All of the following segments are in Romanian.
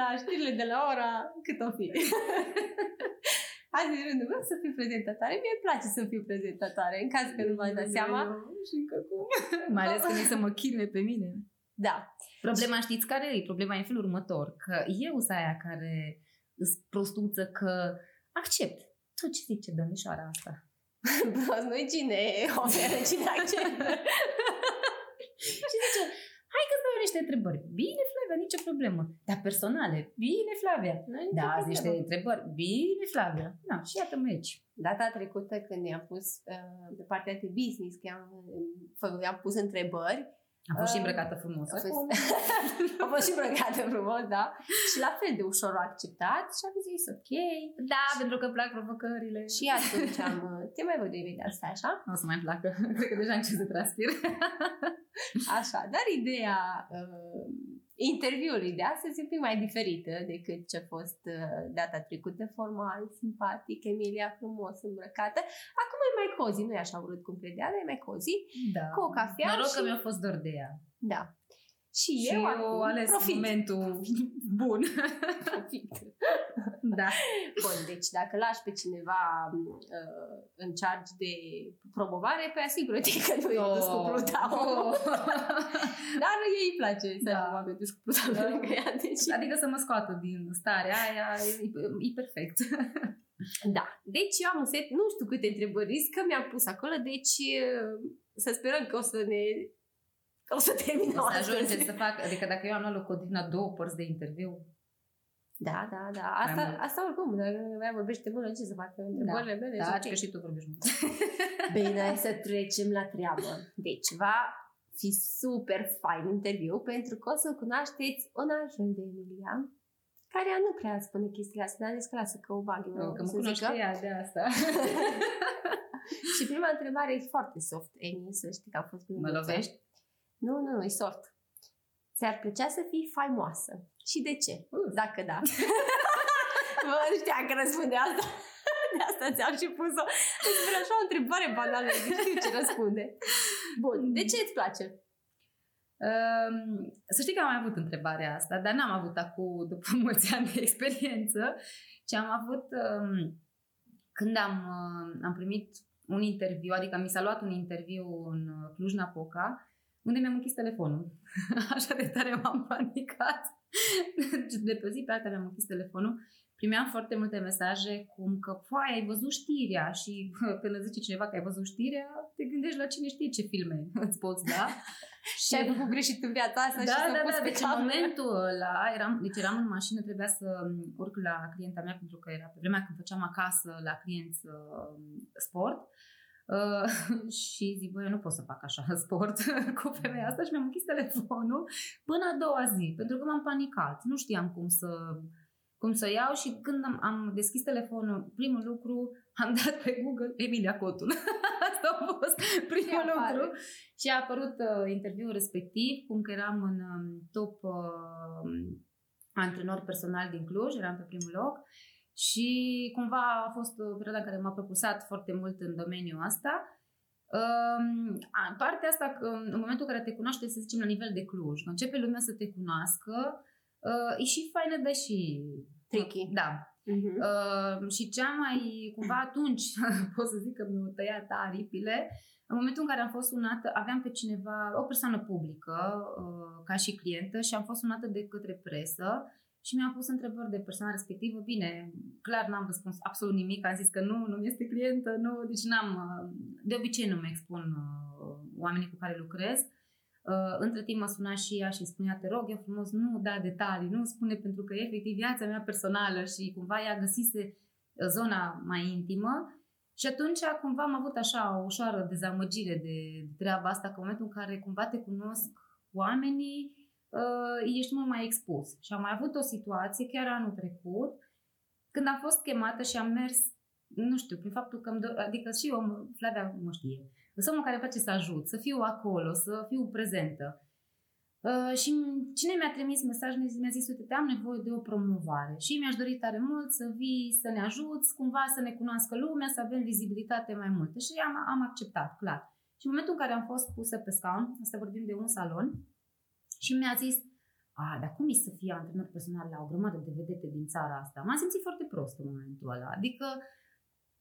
la știrile de la ora cât o fi. Azi e rândul meu să fiu prezentatoare. Mie îmi place să fiu prezentatoare, în caz că nu v-ați dat seama. Și încă cum. Mai ales când e să mă chinuie pe mine. Da. Problema știți care e? Problema e în felul următor. Că eu sunt aia care îs prostuță că accept tot ce zice domnișoara asta. Prost nu cine oferă, cine acceptă. și zice, hai că stau niște întrebări. Bine, Flavia, nicio problemă. Dar personale, bine, Flavia. Da, azi niște întrebări. Bine, Flavia. Da, și iată-mă aici. Data trecută când i-am pus uh, pe partea de business, că am, uh, i-am pus întrebări, Am fost și Uh, îmbrăcată frumos. a fost, a fost și îmbrăcată frumos, da? Și la fel de ușor o acceptat și am zis ok. Da, pentru că îmi plac provocările. Și atunci am, uh, te mai văd imediat, stai așa? O să mai placă. Cred că deja încep să transpir. Așa, dar ideea uh, interviului de astăzi e un pic mai diferită decât ce a fost uh, data trecută, formal, simpatic, Emilia frumos îmbrăcată. Acum e mai cozi, nu e așa urât cum credea, dar e mai cozi. Da. Cu o cafea Noroc și- că mi-a fost dor de ea. Da. Și, Și eu, eu acum ales profit. momentul bun. profit. da. Bun, deci dacă lași pe cineva uh, în charge de promovare, pe asigură-te că nu e dus cu pluta. Oh. Dar ei îi place să Da. da. oameni dus cu pluta pe Da. lângă ea. Deci, Adică să mă scoată din starea aia, e, e perfect. Da. Deci eu am un set, nu știu câte întrebări risc, că mi-am pus acolo, deci uh, să sperăm că o să ne o să terminăm O să astăzi. ajungem să fac, adică dacă eu am luat Codina două părți de interviu, Da, da, da. Asta, Mai mult. asta oricum, dacă mai vorbește mult, ce să facă întrebările mele? da, sunt că ok. și tu vorbești mult. Bine, hai să trecem la treabă. Deci va fi super fain interviu pentru că o să cunoașteți un angel de Emilia care ea nu prea spune chestiile astea, dar a zis că lasă că o bag eu, Că mă să zică. cunoște ea de asta. Și prima întrebare e foarte soft, Emi, să știi că a fost Mă glumiță. lovești? Nu, nu, nu, e soft. Ți-ar plăcea să fii faimoasă. Și de ce? Uh. Dacă da. Bă, nu știam că răspunde asta. De asta ți-am și pus-o. Îți spune așa o întrebare banală, nu știu ce răspunde. Bun, de ce îți place? Um, să știi că am mai avut întrebarea asta, dar n-am avut acum, după mulți ani de experiență, ci am avut um, când am, uh, am primit un interviu, adică mi s-a luat un interviu în uh, Cluj-Napoca, unde mi-am închis telefonul. Așa de tare m-am panicat. De pe o zi pe alta mi-am închis telefonul. Primeam foarte multe mesaje cum că, foai, ai văzut știrea și când îți zice cineva că ai văzut știrea, te gândești la cine știe ce filme îți poți da. Și ai făcut greșit în viața asta Da, și să da, pus da, pe deci în cameră. momentul ăla, eram, deci eram în mașină, trebuia să urc la clienta mea pentru că era pe vremea când făceam acasă la clienți uh, sport uh, și zic, băi, eu nu pot să fac așa sport cu femeia asta și mi-am închis telefonul până a doua zi, pentru că m-am panicat, nu știam cum să cum să o iau și când am, am deschis telefonul, primul lucru, am dat pe Google Emilia Cotul. Asta a fost primul Și apare. lucru. Și a apărut uh, interviul respectiv, cum că eram în um, top uh, antrenor personal din Cluj, eram pe primul loc și cumva a fost o perioadă în care m-a propulsat foarte mult în domeniul ăsta. Um, a, partea asta, că în momentul în care te cunoaște, să zicem, la nivel de Cluj, că începe lumea să te cunoască, uh, e și faină, dar și... Tricky. Da, Mhm. Uh, și cea mai, cumva atunci, pot să zic că mi-au tăiat aripile, în momentul în care am fost sunată, aveam pe cineva, o persoană publică, uh, ca și clientă și am fost sunată de către presă și mi-a pus întrebări de persoana respectivă. Bine, clar n-am răspuns absolut nimic, am zis că nu, nu este clientă, nu, deci n-am, uh, de obicei nu mi expun uh, oamenii cu care lucrez. Uh, între timp mă suna și ea și spunea, te rog eu frumos, nu da detalii, nu spune pentru că e efectiv viața mea personală și cumva ea găsise uh, zona mai intimă și atunci cumva am avut așa o ușoară dezamăgire de, de treaba asta, că în momentul în care cumva te cunosc oamenii, uh, ești mult mai expus. Și am mai avut o situație chiar anul trecut, când am fost chemată și am mers, nu știu, prin faptul că, îmi do- adică și eu, Flavia mă știe, sunt omul care îmi place să ajut, să fiu acolo, să fiu prezentă. Uh, și cine mi-a trimis mesaj mi-a zis, uite, te am nevoie de o promovare și mi-aș dori tare mult să vii, să ne ajuți, cumva să ne cunoască lumea, să avem vizibilitate mai multă. Și am, am acceptat, clar. Și în momentul în care am fost pusă pe scaun, asta vorbim de un salon, și mi-a zis, a, dar cum e să fie antrenor personal la o grămadă de vedete din țara asta? M-am simțit foarte prost în momentul ăla. Adică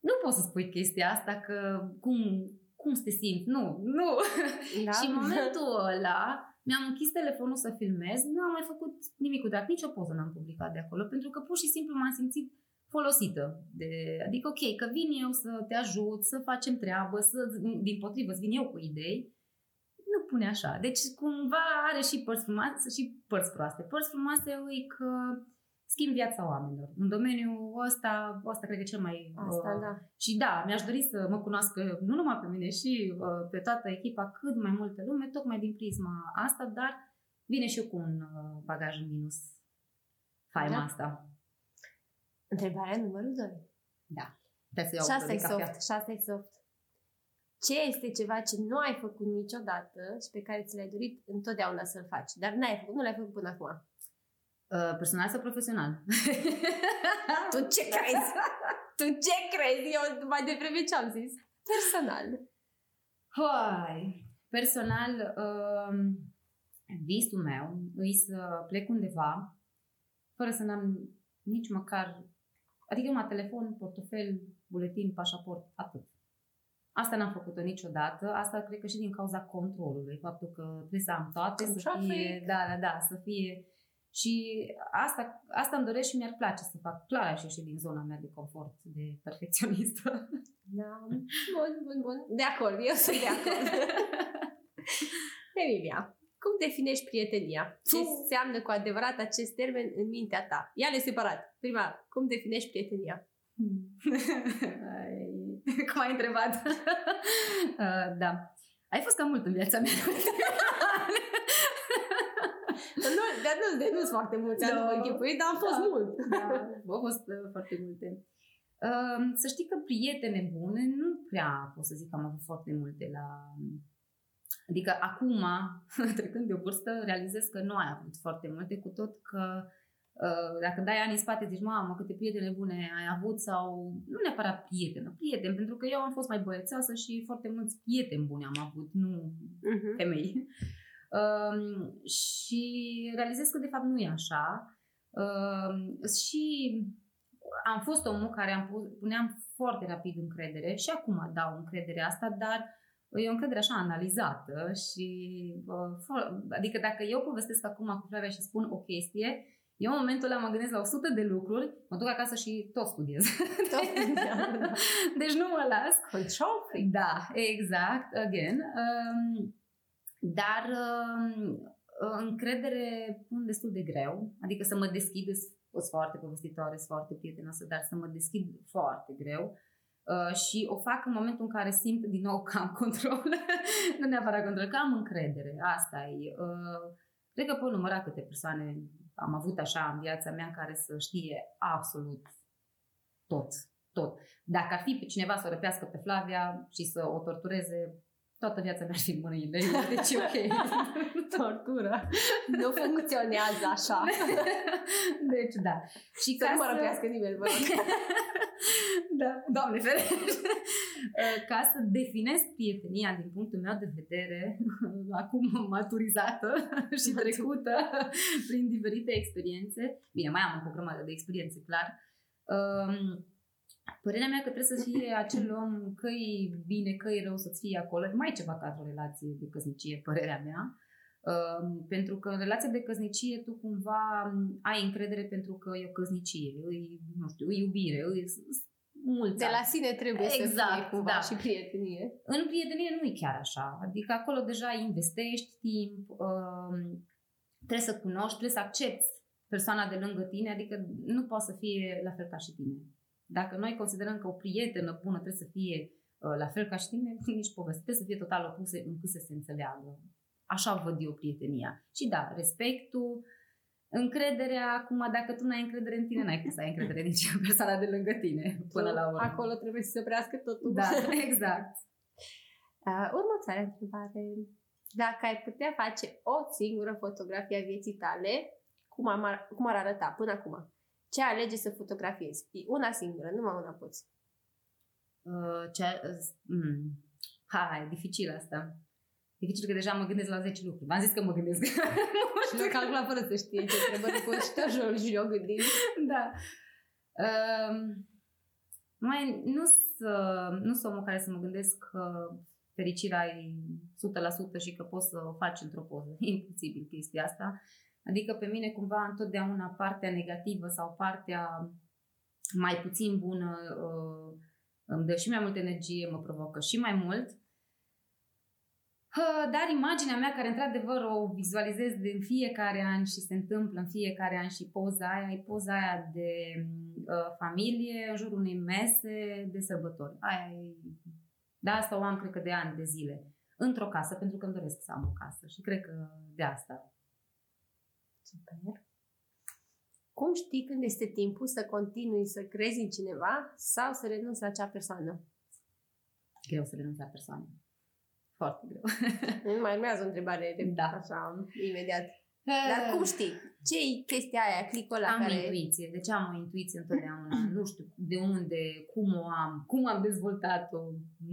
nu poți să spui chestia asta că cum, cum să te simți? Nu, nu. Da. și în momentul ăla mi-am închis telefonul să filmez, nu am mai făcut nimic cu dat, nici o poză n-am publicat de acolo, pentru că pur și simplu m-am simțit folosită. De, adică, ok, că vin eu să te ajut, să facem treabă, să, din potrivă, să vin eu cu idei, nu pune așa. Deci, cumva are și părți frumoase și părți proaste. Părți frumoase e că schimb viața oamenilor. În domeniul ăsta, ăsta cred că cel mai... Asta, uh, da. Și da, mi-aș dori să mă cunoască nu numai pe mine și uh, pe toată echipa, cât mai multă lume, tocmai din prisma asta, dar vine și eu cu un uh, bagaj în minus faima da. asta. Întrebarea numărul 2. Da. Trebuie să iau și soft. Și asta e soft. Ce este ceva ce nu ai făcut niciodată și pe care ți l-ai dorit întotdeauna să-l faci, dar n-ai făcut, nu l-ai făcut până acum? Uh, personal sau profesional? tu ce crezi? tu ce crezi? Eu mai devreme ce am zis? Personal. Hai. Personal, uh, visul meu e să plec undeva fără să n-am nici măcar Adică numai telefon, portofel, buletin, pașaport, atât. Asta n-am făcut-o niciodată. Asta cred că și din cauza controlului. Faptul că trebuie să am toate, să fie, da, da, da, să fie și asta, asta îmi doresc și mi-ar place să fac. Clar aș ieși din zona mea de confort, de perfecționistă. Da, bun, bun, bun. De acord, eu sunt de acord. Emilia, cum definești prietenia? Ce înseamnă cu adevărat acest termen în mintea ta? Ia-le separat. Prima, cum definești prietenia? cum ai întrebat? uh, da. Ai fost cam mult în viața mea. Nu, dar nu, de nu sunt foarte mulți ani no. închipui, dar am fost da. mult. Da, au fost uh, foarte multe. Uh, să știi că prietene bune nu prea pot să zic că am avut foarte multe la... Adică acum, trecând de o vârstă, realizez că nu ai avut foarte multe, cu tot că uh, dacă dai ani în spate, zici, mamă, câte prietene bune ai avut sau nu neapărat prietene, prieteni, pentru că eu am fost mai băiețoasă și foarte mulți prieteni buni am avut, nu uh-huh. femei. Um, și realizez că de fapt nu e așa. Um, și am fost omul care am pus, puneam foarte rapid încredere și acum dau încredere asta, dar e o încredere așa analizată și uh, adică dacă eu povestesc acum cu Flavia și spun o chestie, eu în momentul ăla mă gândesc la 100 de lucruri, mă duc acasă și tot studiez. Tot da. deci nu mă las. Control Da, exact, again. Um, dar uh, încredere pun destul de greu, adică să mă deschid, sunt foarte povestitoare, sunt foarte prietenoasă, dar să mă deschid foarte greu. Uh, și o fac în momentul în care simt din nou că am control, nu neapărat control, că am încredere. Asta e. Uh, cred că pot număra câte persoane am avut așa în viața mea care să știe absolut tot, tot. Dacă ar fi pe cineva să o răpească pe Flavia și să o tortureze, toată viața mea ar fi în mâinile ei, deci ok. Tortură. Nu funcționează așa. deci da. Și să nu mă răpească nimeni, vă rog. da, doamne ferește. Ca să definesc prietenia din punctul meu de vedere, acum maturizată și trecută prin diferite experiențe, bine, mai am o grămadă de experiențe, clar, um, Părerea mea că trebuie să fie acel om că e bine, că e rău să-ți fie acolo. Mai ceva ca o relație de căsnicie, părerea mea. Uh, pentru că în relația de căsnicie tu cumva ai încredere pentru că e o căsnicie, e, nu știu, e iubire, e mulți De la sine trebuie exact, să fie exact, cumva da. și prietenie. În prietenie nu e chiar așa. Adică acolo deja investești timp, uh, trebuie să cunoști, trebuie să accepti persoana de lângă tine, adică nu poate să fie la fel ca și tine. Dacă noi considerăm că o prietenă bună trebuie să fie uh, la fel ca și tine, nici poveste. Trebuie să fie total opuse încât să se înțeleagă. Așa văd eu prietenia. Și da, respectul, încrederea, acum dacă tu nu ai încredere în tine, n-ai cum să ai încredere nici în persoana de lângă tine până la urmă. Acolo trebuie să se oprească totul. Da, exact. Uh, următoarea întrebare. Dacă ai putea face o singură fotografie a vieții tale, cum ar, cum ar arăta până acum? Ce alege să fotografiezi? E una singură, numai una poți. Uh, ce, uh, mm, hai, dificil asta. dificil că deja mă gândesc la 10 lucruri. V-am zis că mă gândesc. și l-a calculat fără să știe ce trebuie cu și tot jurul și eu gândit. Da. Uh, mai, nu sunt nu sunt omul care să mă gândesc că fericirea e 100% și că poți să o faci într-o poză. E imposibil chestia asta. Adică pe mine cumva întotdeauna partea negativă sau partea mai puțin bună uh, îmi dă și mai multă energie, mă provocă și mai mult. Uh, dar imaginea mea, care într-adevăr o vizualizez din fiecare an și se întâmplă în fiecare an și poza aia, e poza aia de uh, familie în jurul unei mese de sărbători. Aia e... De asta o am, cred că, de ani, de zile. Într-o casă, pentru că îmi doresc să am o casă și cred că de asta. Super. Cum știi când este timpul să continui să crezi în cineva sau să renunți la acea persoană? Greu să renunți la persoană. Foarte greu. Mai urmează o întrebare de da. așa, imediat. Dar cum știi? ce e chestia aia, clicul ăla am care... intuiție. De ce am o intuiție întotdeauna? nu știu de unde, cum o am, cum am dezvoltat-o,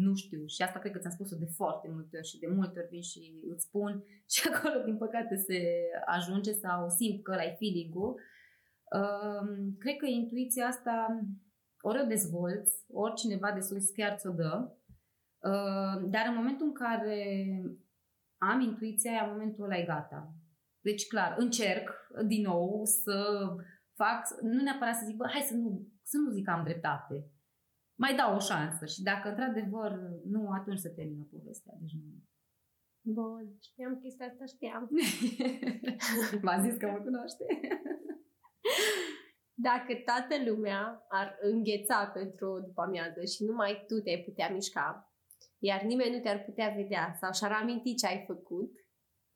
nu știu. Și asta cred că ți-am spus-o de foarte multe ori și de multe ori vin și îți spun și acolo, din păcate, se ajunge sau simt că ăla e feeling-ul. Uh, cred că intuiția asta ori o dezvolți, ori cineva de sus chiar ți-o dă, uh, dar în momentul în care am intuiția, în momentul ăla e gata. Deci, clar, încerc din nou să fac, nu neapărat să zic, bă, hai să nu, să nu zic că am dreptate. Mai dau o șansă și dacă într-adevăr nu, atunci se termină povestea. Deci nu. Bun, știam chestia asta, știam. V-am zis că mă cunoaște. Dacă toată lumea ar îngheța pentru o după amiază și numai tu te-ai putea mișca, iar nimeni nu te-ar putea vedea sau și-ar aminti ce ai făcut,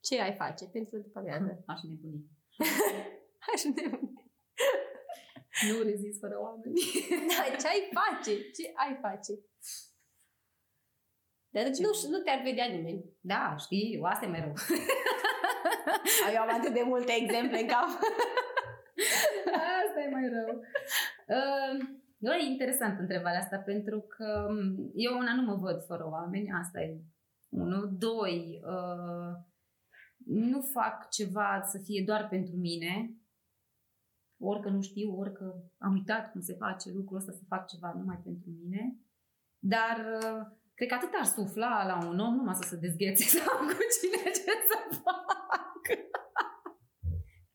ce ai face pentru după amiază? Aș nebuni. Aș nebuni. Nu rezist fără oameni. da, ce ai face? Ce ai face? Dar deci nu, nu te-ar vedea nimeni. Da, știi, asta e mereu. Eu am atât de multe exemple în cap. asta e mai rău. Uh, e interesant întrebarea asta pentru că um, eu una nu mă văd fără oameni, asta e unul. Doi, uh, nu fac ceva să fie doar pentru mine, orică nu știu, orică am uitat cum se face lucrul ăsta, să fac ceva numai pentru mine. Dar uh, cred că atât ar sufla la un om, numai să se dezghețe sau cu cine ce să fac.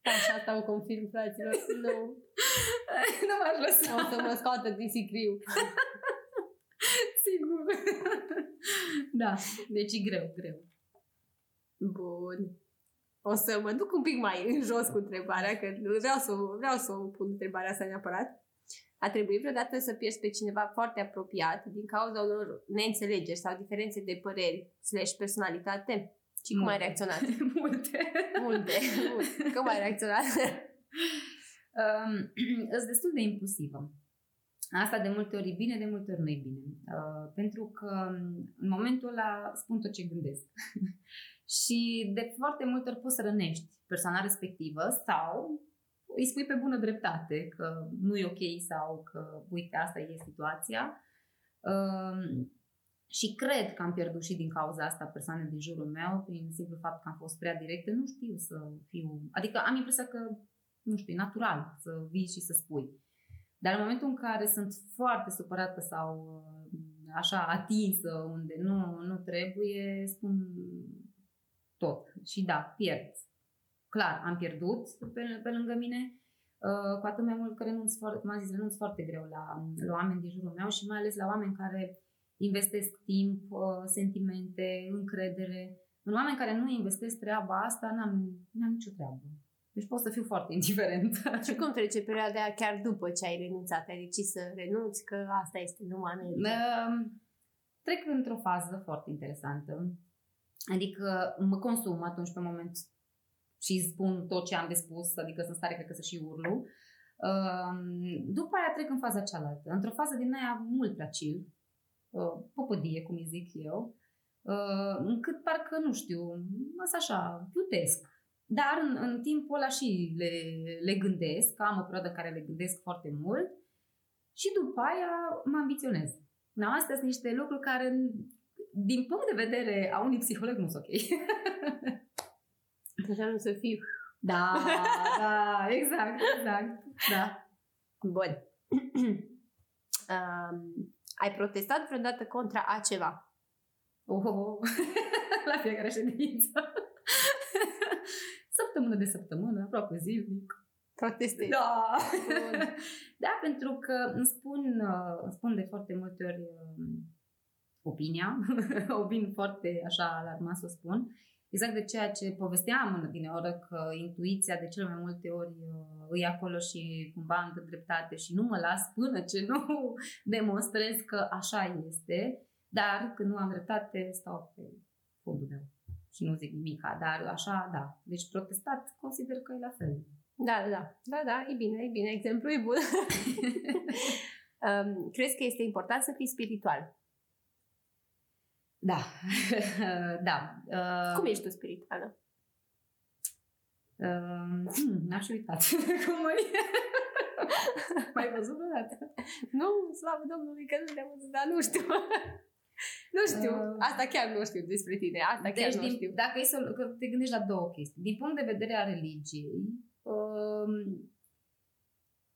Așa asta o confirm, fraților. Nu. nu m-aș lăsa. O să mă scoată din sicriu. Sigur. da, deci e greu, greu. Bun. O să mă duc un pic mai în jos cu întrebarea, că vreau să, vreau să o pun întrebarea asta neapărat. A trebuit vreodată să pierzi pe cineva foarte apropiat din cauza unor neînțelegeri sau diferențe de păreri slash personalitate? Și cum ai reacționat? Multe. Multe. Multe. Cum ai reacționat? um, sunt destul de impulsivă. Asta de multe ori e bine, de multe ori nu e bine. Uh, pentru că în momentul ăla spun tot ce gândesc. și de foarte multe ori poți să rănești persoana respectivă sau îi spui pe bună dreptate că nu e ok sau că uite asta e situația. Uh, și cred că am pierdut și din cauza asta persoane din jurul meu, prin simplu fapt că am fost prea directă, nu știu să fiu... Adică am impresia că, nu știu, e natural să vii și să spui. Dar în momentul în care sunt foarte supărată sau uh, așa atinsă unde nu, nu trebuie, spun tot. Și da, pierd. Clar, am pierdut pe, pe lângă mine, uh, cu atât mai mult că renunț foarte, m-am zis, renunț foarte greu la, la oameni din jurul meu și mai ales la oameni care investesc timp, uh, sentimente, încredere. În oameni care nu investesc treaba asta, n-am, n-am nicio treabă. Deci pot să fiu foarte indiferent. Și cum trece perioada chiar după ce ai renunțat? Ai decis să renunți, că asta este numai uh, Trec într-o fază foarte interesantă. Adică mă consum atunci pe moment și spun tot ce am de spus, adică sunt stare, cred că să și urlu. Uh, după aia trec în faza cealaltă. Într-o fază din aia mult prea chill, uh, popădie, cum îi zic eu, uh, încât parcă, nu știu, asta așa, plutesc. Dar în, în timpul ăla și le, le gândesc, am o perioadă în care le gândesc foarte mult și după aia mă ambiționez. No, astea sunt niște lucruri care din punct de vedere a unui psiholog, nu sunt ok. Așa nu să fiu. Da, da, exact, exact. Da. Bun. um, ai protestat vreodată contra a ceva? Oh, oh, oh. La fiecare ședință. săptămână de săptămână, aproape zilnic. Protestezi. Da. da, pentru că îmi spun, uh, îmi spun de foarte multe ori um, opinia, opin foarte așa alarmat să o spun, exact de ceea ce povesteam din oră că intuiția de cele mai multe ori uh, îi acolo și cumva îmi dreptate și nu mă las până ce nu demonstrez că așa este, dar când nu am dreptate stau pe fondul meu și nu zic nimic, dar așa, da. Deci protestat consider că e la fel. Da, da, da. Da, da, e bine, e bine. Exemplu e bun. um, crezi că este important să fii spiritual? Da. da. Uh, Cum ești tu spirituală? Uh, hmm, n-aș uitat. Cum e? Mai văzut o dată? Nu, slavă Domnului că nu le-am văzut, dar nu știu. nu știu. Uh, Asta chiar nu știu despre tine. Asta deci chiar nu din, știu. Dacă e să că te gândești la două chestii. Din punct de vedere a religiei, um,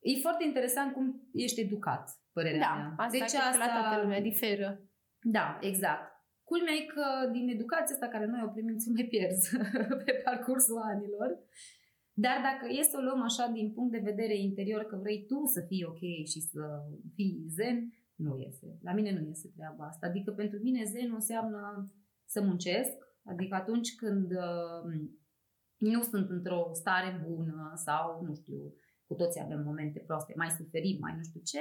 e foarte interesant cum ești educat, părerea Da, mea. asta deci cred că asta la toată lumea diferă. Da, exact. Culmea e că din educația asta care noi o primim să mai pierzi pe parcursul anilor. Dar dacă e să o luăm așa din punct de vedere interior, că vrei tu să fii ok și să fii zen, nu iese. La mine nu iese treaba asta. Adică pentru mine zen înseamnă să muncesc, adică atunci când uh, nu sunt într-o stare bună sau, nu știu, cu toții avem momente proaste, mai suferim, mai nu știu ce,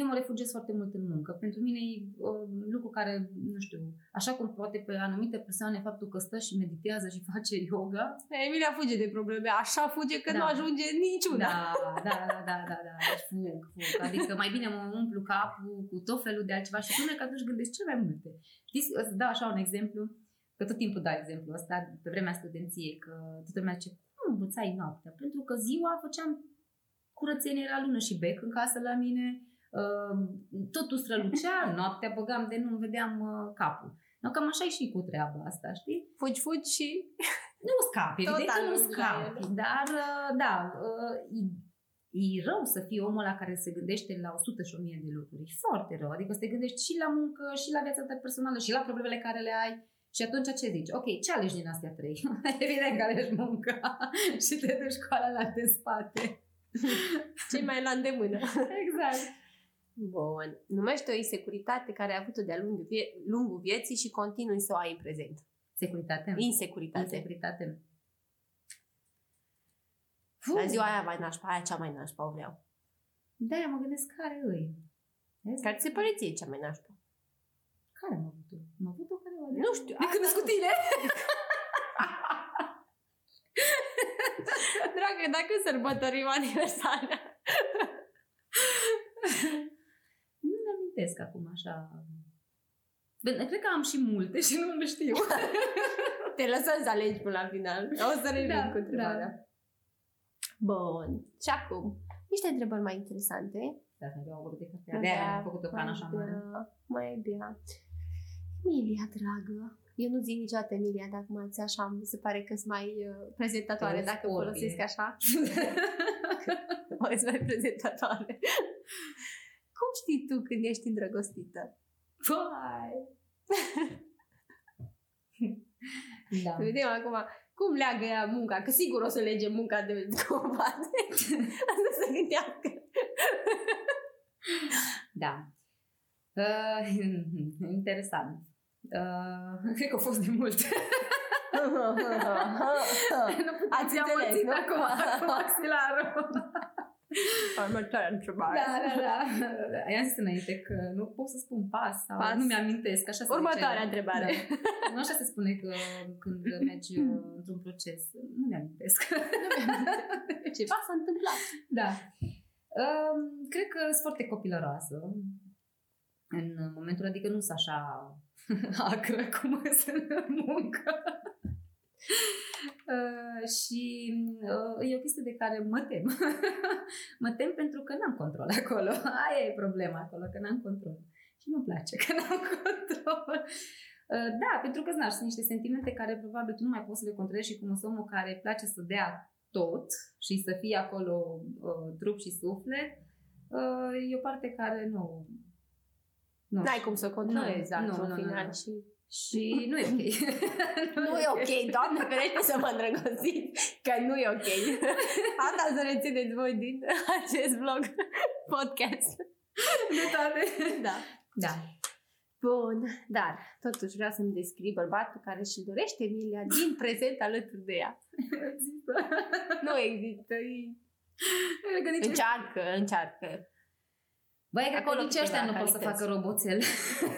eu mă refugiez foarte mult în muncă. Pentru mine e uh, lucru care, nu știu, așa cum poate pe anumite persoane faptul că stă și meditează și face yoga. Emilia fuge de probleme, așa fuge că Da. nu ajunge niciuna. Da, da, da, da, da, da, deci fug, fug. Adică mai bine mă umplu capul cu tot felul de altceva și până că atunci gândesc cel mai multe. Știți, o să dau așa un exemplu, că tot timpul dau exemplu ăsta pe vremea studenției, că toată lumea zice, cum învățai noaptea? Pentru că ziua făceam curățenie la lună și bec în casă la mine, uh, totul strălucea, noaptea băgam de nu vedeam uh, capul. No, cam așa e și cu treaba asta, știi? Fugi, fugi și... Nu scapi, Tot evident că nu ajungi la scapi, ele. dar uh, da, uh, e, e rău să fii omul ăla care se gândește la 100 și 1000 de lucruri. E foarte rău, adică să te gândești și la muncă, și la viața ta personală, și la problemele care le ai. Și atunci ce zici? Ok, ce alegi din astea trei? Evident că alegi munca și te duci cu ala în spate. Ce mai la îndemână. Exact. Bun. Numește o insecuritate care ai avut-o de-a lungul, vie- lungul vieții și continui să o ai în prezent. Securitate. Insecuritate. Insecuritate. La ziua aia mai nașpa, aia cea mai nașpa o vreau. Da, mă gândesc care îi. Vezi? Care ți se pare ție cea mai nașpa? Care am avut-o? Am avut-o care Nu știu. De când asta cu nu. tine? Dragă, dacă sărbătorim aniversarea. Nu-mi amintesc acum așa. Bine, Cred că am și multe și nu le știu. Te lăsăm să alegi până la final. O să revin Da, cu întrebarea. Bun. Și acum, niște întrebări mai interesante. Da, eu am avut de cafea. De aia am făcut o cană așa mare. bea, mai bea. Emilia, dragă, eu nu zic niciodată Emilia, dar acum ți așa, mi se pare că sunt mai uh, prezentatoare, Te dacă spor folosesc bine. așa. O mai prezentatoare. Cum știi tu când ești îndrăgostită? Vai! da. Să vedem acum cum leagă ea munca, că sigur o să lege munca de combate. Asta să gândească. Da. Uh, interesant. Uh, cred că a fost de mult. nu puteți Ați am înțeles, pățit nu? acum cu maxilarul. Următoarea întrebare. Da, da, da. I-am zis înainte că nu pot să spun pas sau Pas. nu mi-amintesc. Așa se Următoarea zice. întrebare. Da. Nu așa se spune că când mergi uh, într-un proces. Nu mi-amintesc. Ceva s-a întâmplat. Da. Um, cred că sunt foarte copilăroasă în momentul, adică nu sunt așa acră cum sunt în muncă. Uh, și uh, e o chestie de care mă tem. mă tem pentru că n-am control acolo. Aia e problema acolo, că n-am control. Și nu-mi place că n-am control. Uh, da, pentru că, sunt niște sentimente care probabil tu nu mai poți să le controlezi și cum sunt omul care îi place să dea tot și să fie acolo uh, trup și suflet, uh, e o parte care nu... nu N-ai cum să controlezi, nu, nu, nu, final nu. și... Și nu e ok. nu, nu e ok, doamne ferește să mă îndrăgostiți, că nu e ok. Asta să rețineți voi din acest vlog, podcast. De toate. Da. Da. Bun, dar totuși vreau să-mi descrii bărbatul care și dorește Emilia din prezent alături de ea. Există. Nu există. Încearcă, încearcă. Băi, acolo nici ăștia nu pot să facă roboțel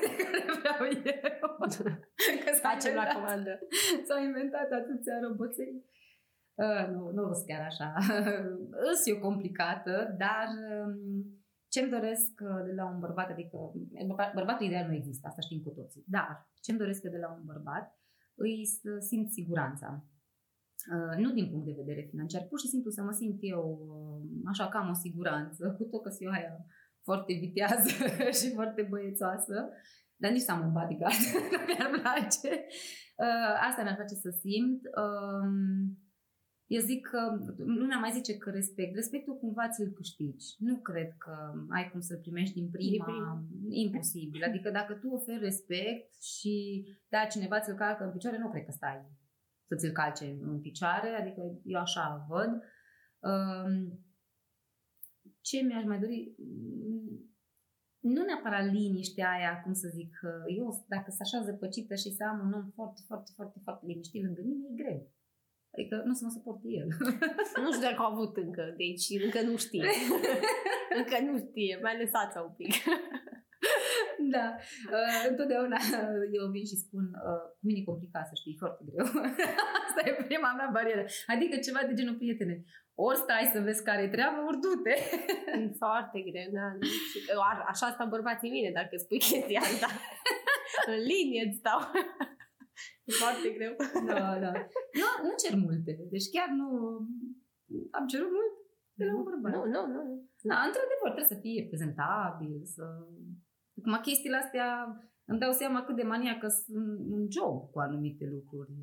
vreau eu. Că Facem la comandă. S-au inventat atâția roboței. Uh, nu, nu sunt chiar așa. Îs eu complicată, dar um, ce-mi doresc uh, de la un bărbat, adică bărbatul ideal nu există, asta știm cu toții, dar ce-mi doresc de la un bărbat îi să simt siguranța. Uh, nu din punct de vedere financiar, pur și simplu să mă simt eu uh, așa ca am o siguranță, cu tot că sunt eu aia foarte vitează și foarte băiețoasă, dar nici să am un bodyguard, nu mi-ar place. Asta mi-ar place să simt. Um, eu zic că lumea mai zice că respect. Respectul cumva ți-l câștigi. Nu cred că ai cum să-l primești din prima. Din prima. Imposibil. Adică dacă tu oferi respect și da, cineva ți-l calcă în picioare, nu cred că stai să ți-l calce în picioare. Adică eu așa văd. Um, ce mi-aș mai dori? Nu neapărat liniștea aia, cum să zic, eu dacă se așează păcită și să am un om foarte, foarte, foarte, foarte liniștit lângă mine, e greu. Adică nu să mă suporte el. nu știu dacă au avut încă, deci încă nu știe. încă nu știe, mai lăsați un pic. da. Uh, întotdeauna eu vin și spun, uh, cu mine e complicat să știi, foarte greu. Asta e prima mea barieră. Adică ceva de genul, prietene, ori stai să vezi care e treaba, ori du-te. foarte greu, da. Așa stau bărbații mine, dacă spui chestia asta. În linie îți stau. E foarte greu. Da, da. Nu, nu cer multe. Deci chiar nu... Am cerut mult de la un bărbat. Nu, nu, nu. Da, într-adevăr, trebuie să fie prezentabil, să... Acum, chestiile astea îmi dau seama cât de maniacă sunt un job cu anumite lucruri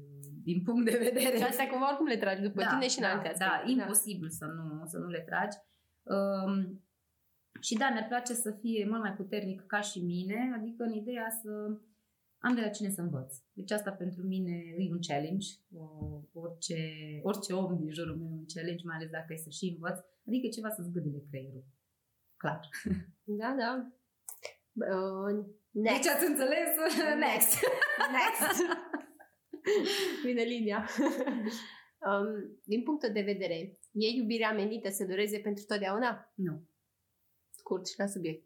din punct de vedere. Și astea cumva oricum le tragi după da, tine și în da, alte Da, da, imposibil să nu, să nu le tragi. Um, și da, ne place să fie mult mai puternic ca și mine, adică în ideea să am de la cine să învăț. Deci asta pentru mine e un challenge. Orice, orice om din jurul meu e un challenge, mai ales dacă e să și învăț. Adică ceva să zgâdile creierul. Clar. Da, da. Uh, next. Deci ați înțeles? Next. Next. Vine linia. um, din punctul de vedere, e iubirea menită să dureze pentru totdeauna? Nu. Scurt și la subiect.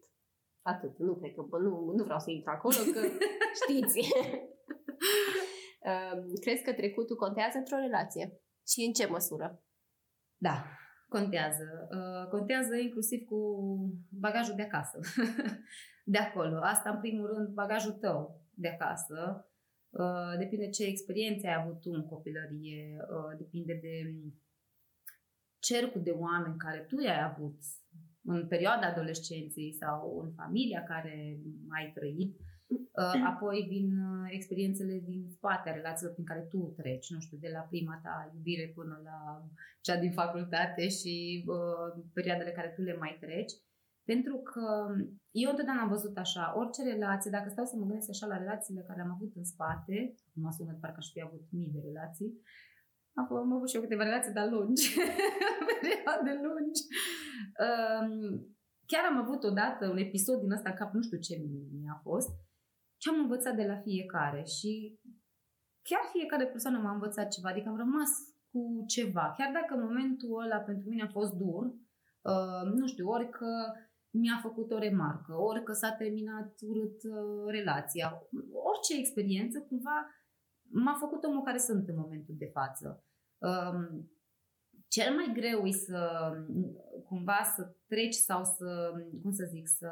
Atât. Nu cred că, nu, nu vreau să intru acolo, că știți. Crezi că trecutul contează într-o relație? Și în ce măsură? Da, contează. Uh, contează inclusiv cu bagajul de acasă. de acolo. Asta, în primul rând, bagajul tău de acasă. Uh, depinde ce experiențe ai avut tu în copilărie, uh, depinde de cercul de oameni care tu ai avut în perioada adolescenței sau în familia care ai trăit. Uh, apoi vin uh, experiențele din spate a relațiilor prin care tu treci, nu știu, de la prima ta iubire până la cea din facultate și uh, perioadele care tu le mai treci. Pentru că eu întotdeauna am văzut așa, orice relație, dacă stau să mă gândesc așa la relațiile care am avut în spate, mă sună parcă aș fi avut mii de relații, am, am avut și eu câteva relații, dar lungi, perioade lungi. Um, chiar am avut odată un episod din ăsta în cap, nu știu ce mi-a fost, ce am învățat de la fiecare și chiar fiecare persoană m-a învățat ceva, adică am rămas cu ceva. Chiar dacă momentul ăla pentru mine a fost dur, uh, nu știu, ori că mi-a făcut o remarcă, ori că s-a terminat urât uh, relația, orice experiență cumva m-a făcut omul care sunt în momentul de față. Um, cel mai greu e să cumva să treci sau să, cum să zic, să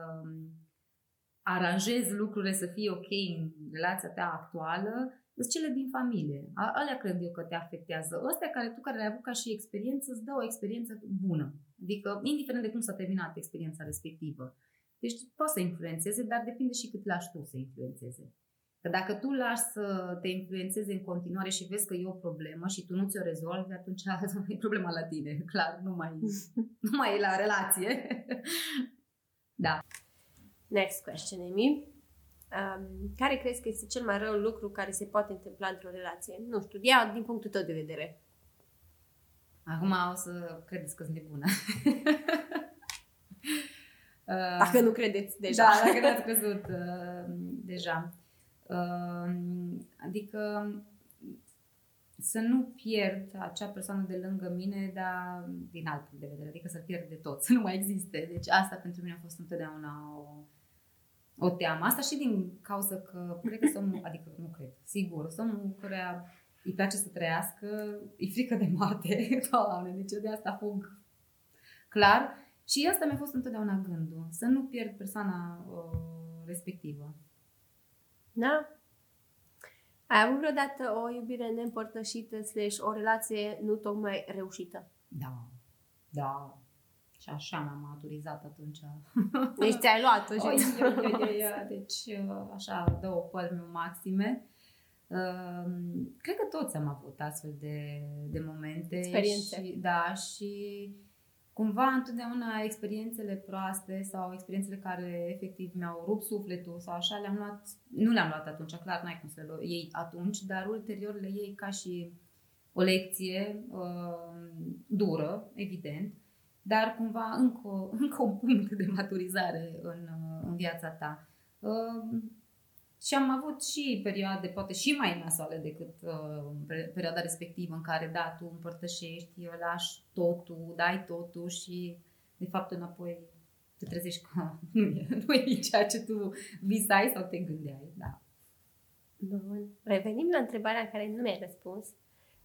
aranjezi lucrurile să fie ok în relația ta actuală, sunt cele din familie. Alea cred eu că te afectează. Astea care tu care le-ai avut ca și experiență îți dă o experiență bună. Adică, indiferent de cum s-a terminat experiența respectivă. Deci poate să influențeze, dar depinde și cât lași tu să influențeze. Că dacă tu lași să te influențeze în continuare și vezi că e o problemă și tu nu ți-o rezolvi, atunci e problema la tine. Clar, nu mai, nu mai e la relație. da. Next question, Amy. Um, care crezi că este cel mai rău lucru care se poate întâmpla într-o relație? Nu știu, ia din punctul tău de vedere. Acum o să credeți că sunt nebună. Dacă nu credeți deja. Da, dacă n-ați crezut uh, deja. Uh, adică să nu pierd acea persoană de lângă mine, dar din alt punct de vedere, adică să pierd de tot, să nu mai existe. Deci asta pentru mine a fost întotdeauna o, o teamă. Asta și din cauza că cred că sunt, adică nu cred, sigur, sunt omul care îi place să trăiască, e frică de moarte, doamne, deci eu de asta fug clar. Și asta mi-a fost întotdeauna gândul, să nu pierd persoana uh, respectivă. Da? Ai avut vreodată o iubire neîmpărtășită slash o relație nu tocmai reușită? Da, da. Și așa m-am maturizat atunci. Deci ți-ai luat-o și... Oi, oi, oi, oi, deci așa, două pălmi maxime. Uh, cred că toți am avut astfel de, de momente. Experiențe. Și, da, și cumva întotdeauna experiențele proaste sau experiențele care efectiv mi-au rupt sufletul sau așa le-am luat, nu le-am luat atunci, clar n-ai cum să le iei atunci, dar ulterior le iei ca și o lecție uh, dură, evident, dar cumva încă, încă un punct de maturizare în, uh, în viața ta. Uh, și am avut și perioade, poate și mai nasoale decât uh, perioada respectivă în care, da, tu împărtășești, lași totul, dai totul și, de fapt, înapoi te trezești că nu e, nu e ceea ce tu visai sau te gândeai, da. Bun. Revenim la întrebarea care nu mi-ai răspuns,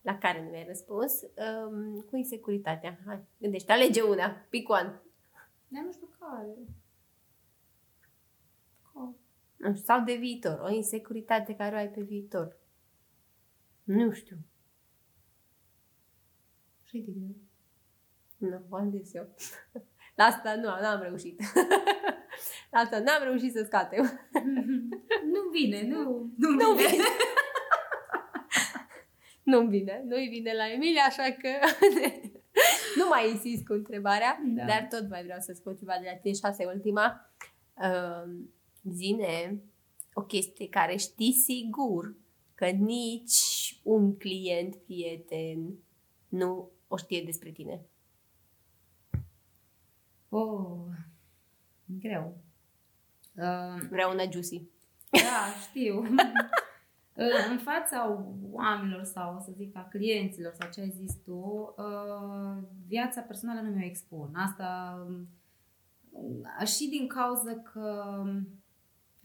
la care nu mi-ai răspuns, um, cu insecuritatea. Hai, gândește, alege una, pick one. Da, nu știu care. Nu știu, sau de viitor, o insecuritate care o ai pe viitor. Nu știu. Și de greu. Nu, v-am zis eu. La asta nu, n-am reușit. La asta n-am reușit să scatem. nu vine, nu, nu, nu vine. vine. nu vine, nu-i vine la Emilia, așa că nu mai insist cu întrebarea, da. dar tot mai vreau să scot ceva de la tine și asta e ultima. Uh, zine o chestie care știi sigur că nici un client, prieten nu o știe despre tine. Oh, greu. Uh, Vreau una juicy. Da, știu. uh, în fața oamenilor sau, să zic, a clienților sau ce ai zis tu, uh, viața personală nu mi-o expun. Asta uh, și din cauza că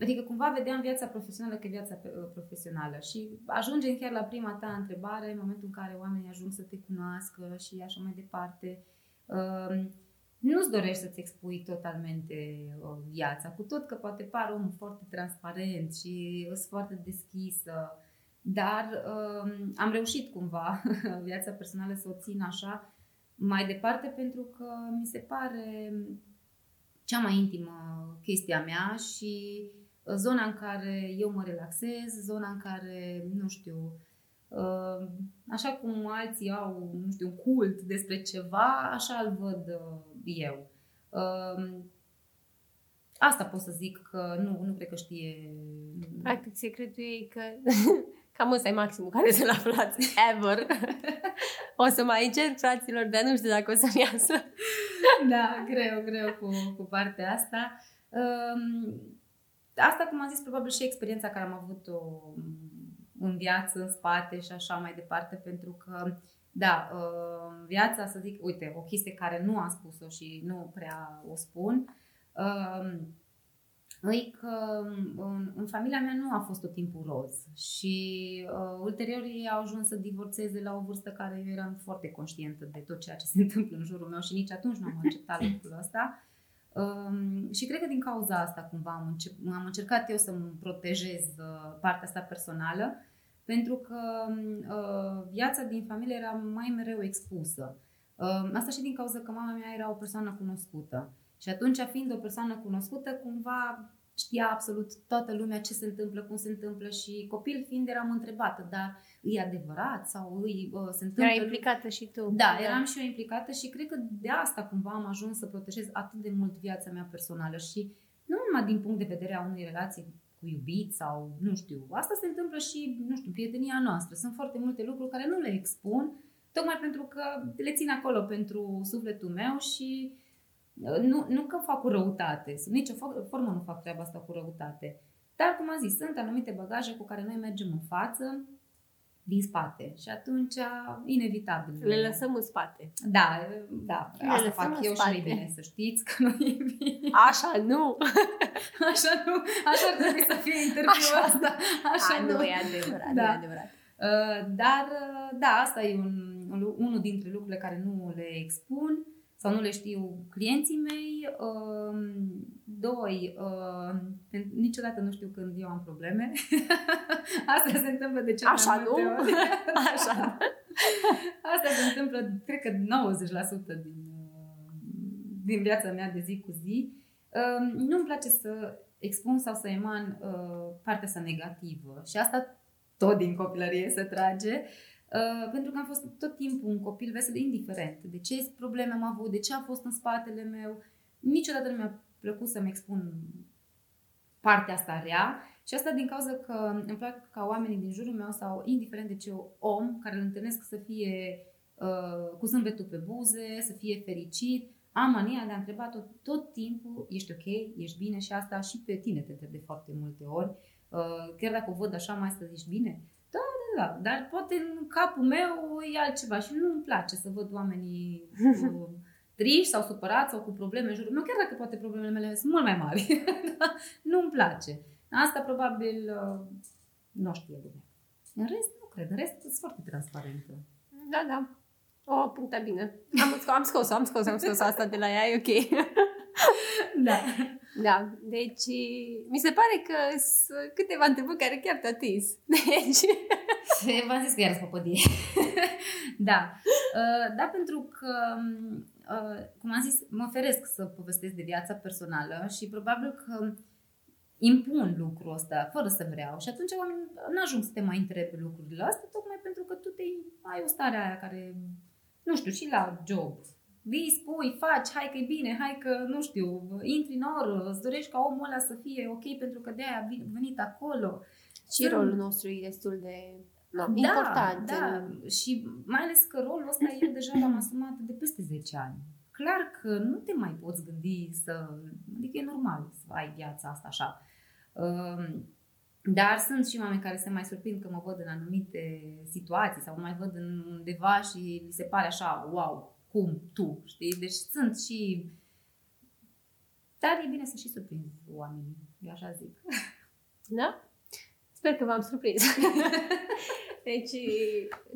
Adică cumva vedeam viața profesională ca viața uh, profesională și ajungem chiar la prima ta întrebare, în momentul în care oamenii ajung să te cunoască și așa mai departe. Um, nu-ți dorești să-ți expui totalmente uh, viața, cu tot că poate par om foarte transparent și sunt foarte deschisă, dar um, am reușit cumva viața personală să o țin așa mai departe pentru că mi se pare cea mai intimă chestia mea și zona în care eu mă relaxez, zona în care, nu știu, uh, așa cum alții au, nu știu, un cult despre ceva, așa îl văd uh, eu. Uh, asta pot să zic că nu, nu cred că știe. Practic, secretul e că cam ăsta e maximul care să-l aflați ever. o să mai încerc, fraților, dar nu știu dacă o să-mi iasă. da, greu, greu cu, cu partea asta. Um, asta, cum am zis, probabil și experiența care am avut-o în viață, în spate și așa mai departe, pentru că, da, uh, viața, să zic, uite, o chestie care nu am spus-o și nu prea o spun, e că în, în familia mea nu a fost tot timpul roz și uh, ulterior ei au ajuns să divorțeze la o vârstă care eu eram foarte conștientă de tot ceea ce se întâmplă în jurul meu și nici atunci nu am acceptat lucrul ăsta. Um, și cred că din cauza asta cumva am, înce- am încercat eu să-mi protejez uh, partea asta personală, pentru că uh, viața din familie era mai mereu expusă. Uh, asta și din cauza că mama mea era o persoană cunoscută. Și atunci, fiind o persoană cunoscută, cumva știa absolut toată lumea ce se întâmplă, cum se întâmplă și copil fiind eram întrebată, dar e adevărat sau îi, uh, se întâmplă... Era implicată și tu. Da, eram și eu implicată și cred că de asta cumva am ajuns să protejez atât de mult viața mea personală și nu numai din punct de vedere a unei relații cu iubit sau nu știu. Asta se întâmplă și, nu știu, prietenia noastră. Sunt foarte multe lucruri care nu le expun, tocmai pentru că le țin acolo pentru sufletul meu și uh, nu, nu că fac cu răutate, sub nicio formă nu fac treaba asta cu răutate. Dar, cum am zis, sunt anumite bagaje cu care noi mergem în față, din spate. Și atunci, inevitabil. Le lăsăm în spate. Da, da. Le asta fac eu spate. și bine, să știți că nu e bine. Așa nu. Așa nu. Așa ar trebui să fie interviul Așa. ăsta. Așa A, nu. nu. e adevărat. Da. Da. E adevărat. Uh, dar, uh, da, asta e un, unul dintre lucrurile care nu le expun sau nu le știu clienții mei. Uh, doi, uh, niciodată nu știu când eu am probleme. Asta se întâmplă de cel Așa mai multe nu? ori. Așa. Asta se întâmplă, cred că 90% din, uh, din viața mea de zi cu zi. Uh, nu-mi place să expun sau să eman uh, partea sa negativă și asta tot din copilărie se trage. Uh, pentru că am fost tot timpul un copil vesel, indiferent de ce probleme am avut, de ce a fost în spatele meu. Niciodată nu mi-a plăcut să-mi expun partea asta rea și asta din cauza că îmi plac ca oamenii din jurul meu sau indiferent de ce om care îl întâlnesc să fie uh, cu zâmbetul pe buze, să fie fericit. Am mania de a întreba tot, tot timpul, ești ok, ești bine și asta și pe tine te întreb de foarte multe ori. Uh, chiar dacă o văd așa mai astăzi, ești bine? Da, da, da, dar poate în capul meu e altceva și nu îmi place să văd oamenii uh, triști sau supărați sau cu probleme în jurul meu, chiar dacă poate problemele mele sunt mult mai mari. nu îmi place. Asta probabil uh, nu știe lumea. În rest, nu cred. În rest, sunt foarte transparentă. Da, da. O, puncta bine. Am, sc- am scos-o, am scos-o, am scos asta de la ea, e ok. Da. Da, deci mi se pare că sunt câteva întrebări care chiar te-au atins. Deci, V-am zis că iarăși păpădie. da. Uh, da, pentru că, uh, cum am zis, mă feresc să povestesc de viața personală și probabil că impun lucrul ăsta fără să vreau și atunci oamenii nu ajung să te mai întrebe lucrurile astea tocmai pentru că tu te ai o stare aia care, nu știu, și la job. Vii, spui, faci, hai că e bine, hai că, nu știu, intri în oră, îți dorești ca omul ăla să fie ok pentru că de-aia a venit acolo. Și rolul nostru e destul de no, Da, important. Da, în- și mai ales că rolul ăsta eu deja l-am asumat de peste 10 ani. Clar că nu te mai poți gândi să... Adică e normal să ai viața asta așa. Um, Dar sunt și oameni care se mai surprind că mă văd în anumite situații sau mă mai văd în undeva și li se pare așa, wow, cum tu, știi? Deci sunt și... Dar e bine să și surprinzi oamenii, eu așa zic. Da? Sper că v-am surprins. deci,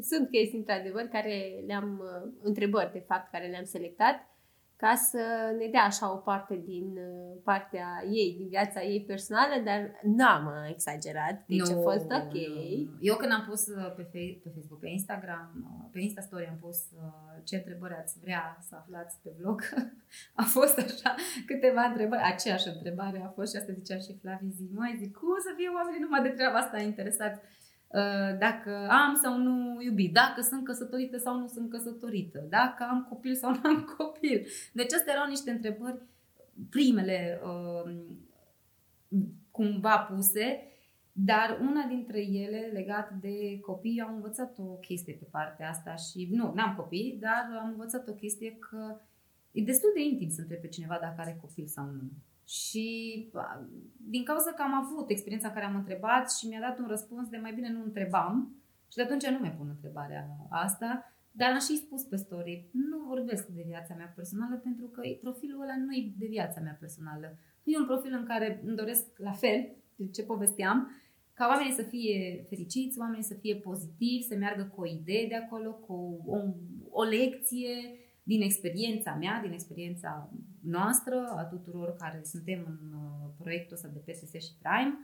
sunt chestii, într-adevăr, care le-am, uh, întrebări, de fapt, care le-am selectat ca să ne dea așa o parte din uh, partea ei, din viața ei personală, dar n-am uh, exagerat, deci a fost ok. nu. Eu când am pus uh, pe, fe- pe Facebook, pe Instagram, uh, pe Insta Story am pus uh, ce întrebări ați vrea să aflați pe vlog. a fost așa câteva întrebări, aceeași întrebare a fost și asta zicea și Flavie zi, mai zic, cum să fie oamenii numai de treaba asta interesați uh, dacă am sau nu iubit, dacă sunt căsătorită sau nu sunt căsătorită, dacă am copil sau nu am copil. Deci astea erau niște întrebări, primele uh, cumva puse, dar una dintre ele, legată de copii, am învățat o chestie pe partea asta și nu, n-am copii, dar am învățat o chestie că e destul de intim să întrebi pe cineva dacă are copil sau nu. Și a, din cauza că am avut experiența în care am întrebat și mi-a dat un răspuns de mai bine nu întrebam și de atunci nu mai pun întrebarea asta, dar am și spus pe story, nu vorbesc de viața mea personală pentru că profilul ăla nu e de viața mea personală. E un profil în care îmi doresc la fel, de ce povesteam, ca oamenii să fie fericiți, oamenii să fie pozitivi, să meargă cu o idee de acolo, cu o, o lecție din experiența mea, din experiența noastră, a tuturor care suntem în uh, proiectul ăsta de PSS și Prime.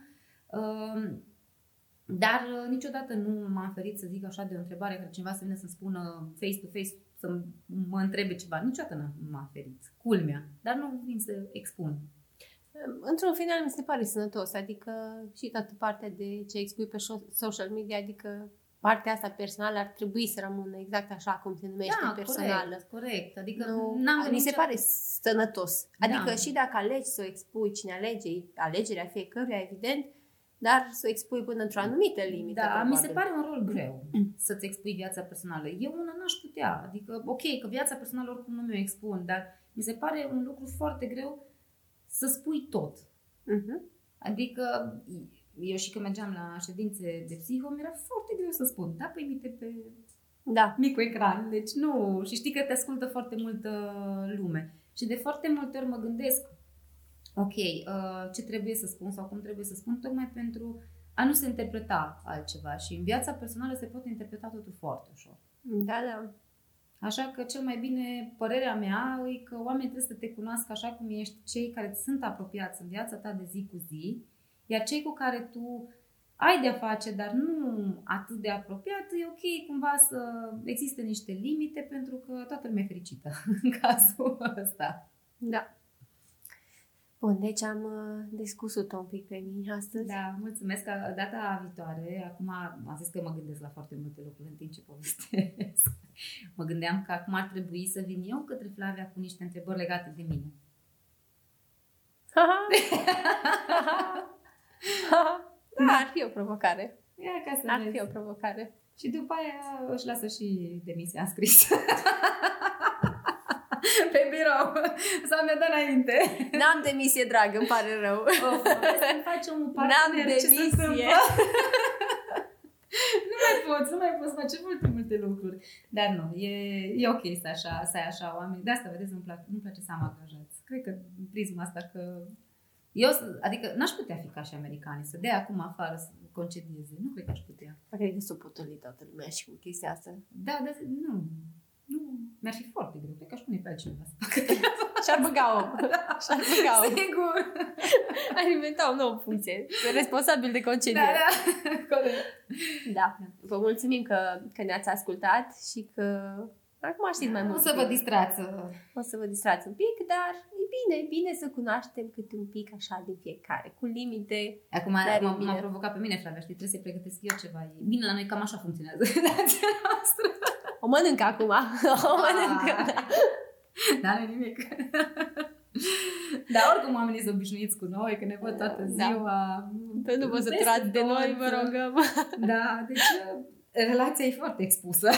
Uh, dar uh, niciodată nu m-am ferit să zic așa de o întrebare care cineva să vină să-mi spună face-to-face, să mă întrebe ceva. Niciodată nu m-am ferit. Culmea. Dar nu vin să expun. Într-un final mi se pare sănătos, adică și toată partea de ce expui pe social media, adică partea asta personală ar trebui să rămână exact așa cum se numește Da, personală. corect, corect. Adică Nu, n-am mi gândit se ce- pare sănătos. Adică Da. și dacă alegi să o expui, cine alege, alegerea fiecăruia, evident, dar să o expui până într-o anumită limită. Da, mi se probabil. pare un rol greu să-ți expui viața personală. Eu una n-aș putea. Adică, ok, că viața personală oricum nu mi-o expun, dar mi se pare un lucru foarte greu să spui tot. Mhm. Adică, eu și când mergeam la ședințe de psiho, mi-era foarte greu să spun, da, păi mi-te pe Da. micul ecran. Deci nu, și știi că te ascultă foarte multă lume. Și de foarte multe ori mă gândesc, ok, uh, ce trebuie să spun sau cum trebuie să spun, tocmai pentru a nu se interpreta altceva. Și în viața personală se poate interpreta totul foarte ușor. Da, da. Așa că cel mai bine, părerea mea, e că oamenii trebuie să te cunoască așa cum ești, cei care îți sunt apropiați în viața ta de zi cu zi, iar cei cu care tu ai de-a face, dar nu atât de apropiat, e ok cumva să existe niște limite pentru că toată lumea e fericită în cazul ăsta. Da. Bun, deci am uh, discutat un pic pe mine astăzi. Da, mulțumesc că data viitoare, acum am zis că mă gândesc la foarte multe lucruri în timp ce povestesc. Mă gândeam că acum ar trebui să vin eu către Flavia cu niște întrebări legate de mine. da, ar fi o provocare. Ia ca să Ar vezi. fi o provocare. Și după aia își lasă și demisia scris. Pe birou. Sau mi-a dat înainte. N-am demisie, dragă, îmi pare rău. Oh, să-mi facem un N-am partener, ce se demisie. întâmplă? nu mai poți, nu mai poți face foarte multe lucruri. Dar nu, e, e ok să, așa, să ai așa oameni. De asta, vedeți, nu-mi place, nu-mi place să am angajați. Cred că în prisma asta că... Eu, adică, n-aș putea fi ca și americanii, să dea acum afară, să concedieze. Nu cred că aș putea. Cred că s-o potolit toată lumea și cu chestia asta. Da, dar nu. Nu, mi-ar fi foarte greu. Cred că aș pune pe altcineva să facă Și-ar băga om. Și-ar băga om. Sigur. Ar inventa o nouă funcție. Responsabil de Da, concediere. da. Corect. Da. Vă mulțumim că, că ne-ați ascultat și că acum știți mai mult. O să vă distrați. o să vă distrați un pic, dar e bine, e bine să cunoaștem câte un pic așa din fiecare, cu limite. Acum Dar e m-a, bine. m-a provocat pe mine, Flavia, știi, trebuie să pregătesc eu ceva. E Bine, la noi cam așa funcționează relația noastră. O mănânc acum. O mănânc. Dar nu nimic. Dar oricum oamenii sunt obișnuiți cu noi, că ne văd toată Da. ziua. Să nu vă Peste săturați de noi, tot. vă rugăm. Da, deci uh, relația e foarte expusă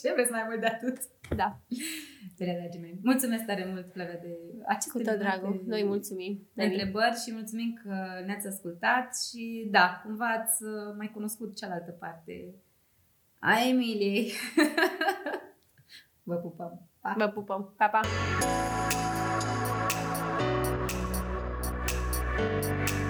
ce vreți mai mult de atât? Da. Bine, dragii mei. Mulțumesc tare mult, Flavia, de aceste Cu tot dragul. Noi mulțumim. De întrebări și mulțumim că ne-ați ascultat și da, cumva ați uh, mai cunoscut cealaltă parte a Emiliei. Vă pupăm. Pa. Vă pupăm. Pa, pa. Thank you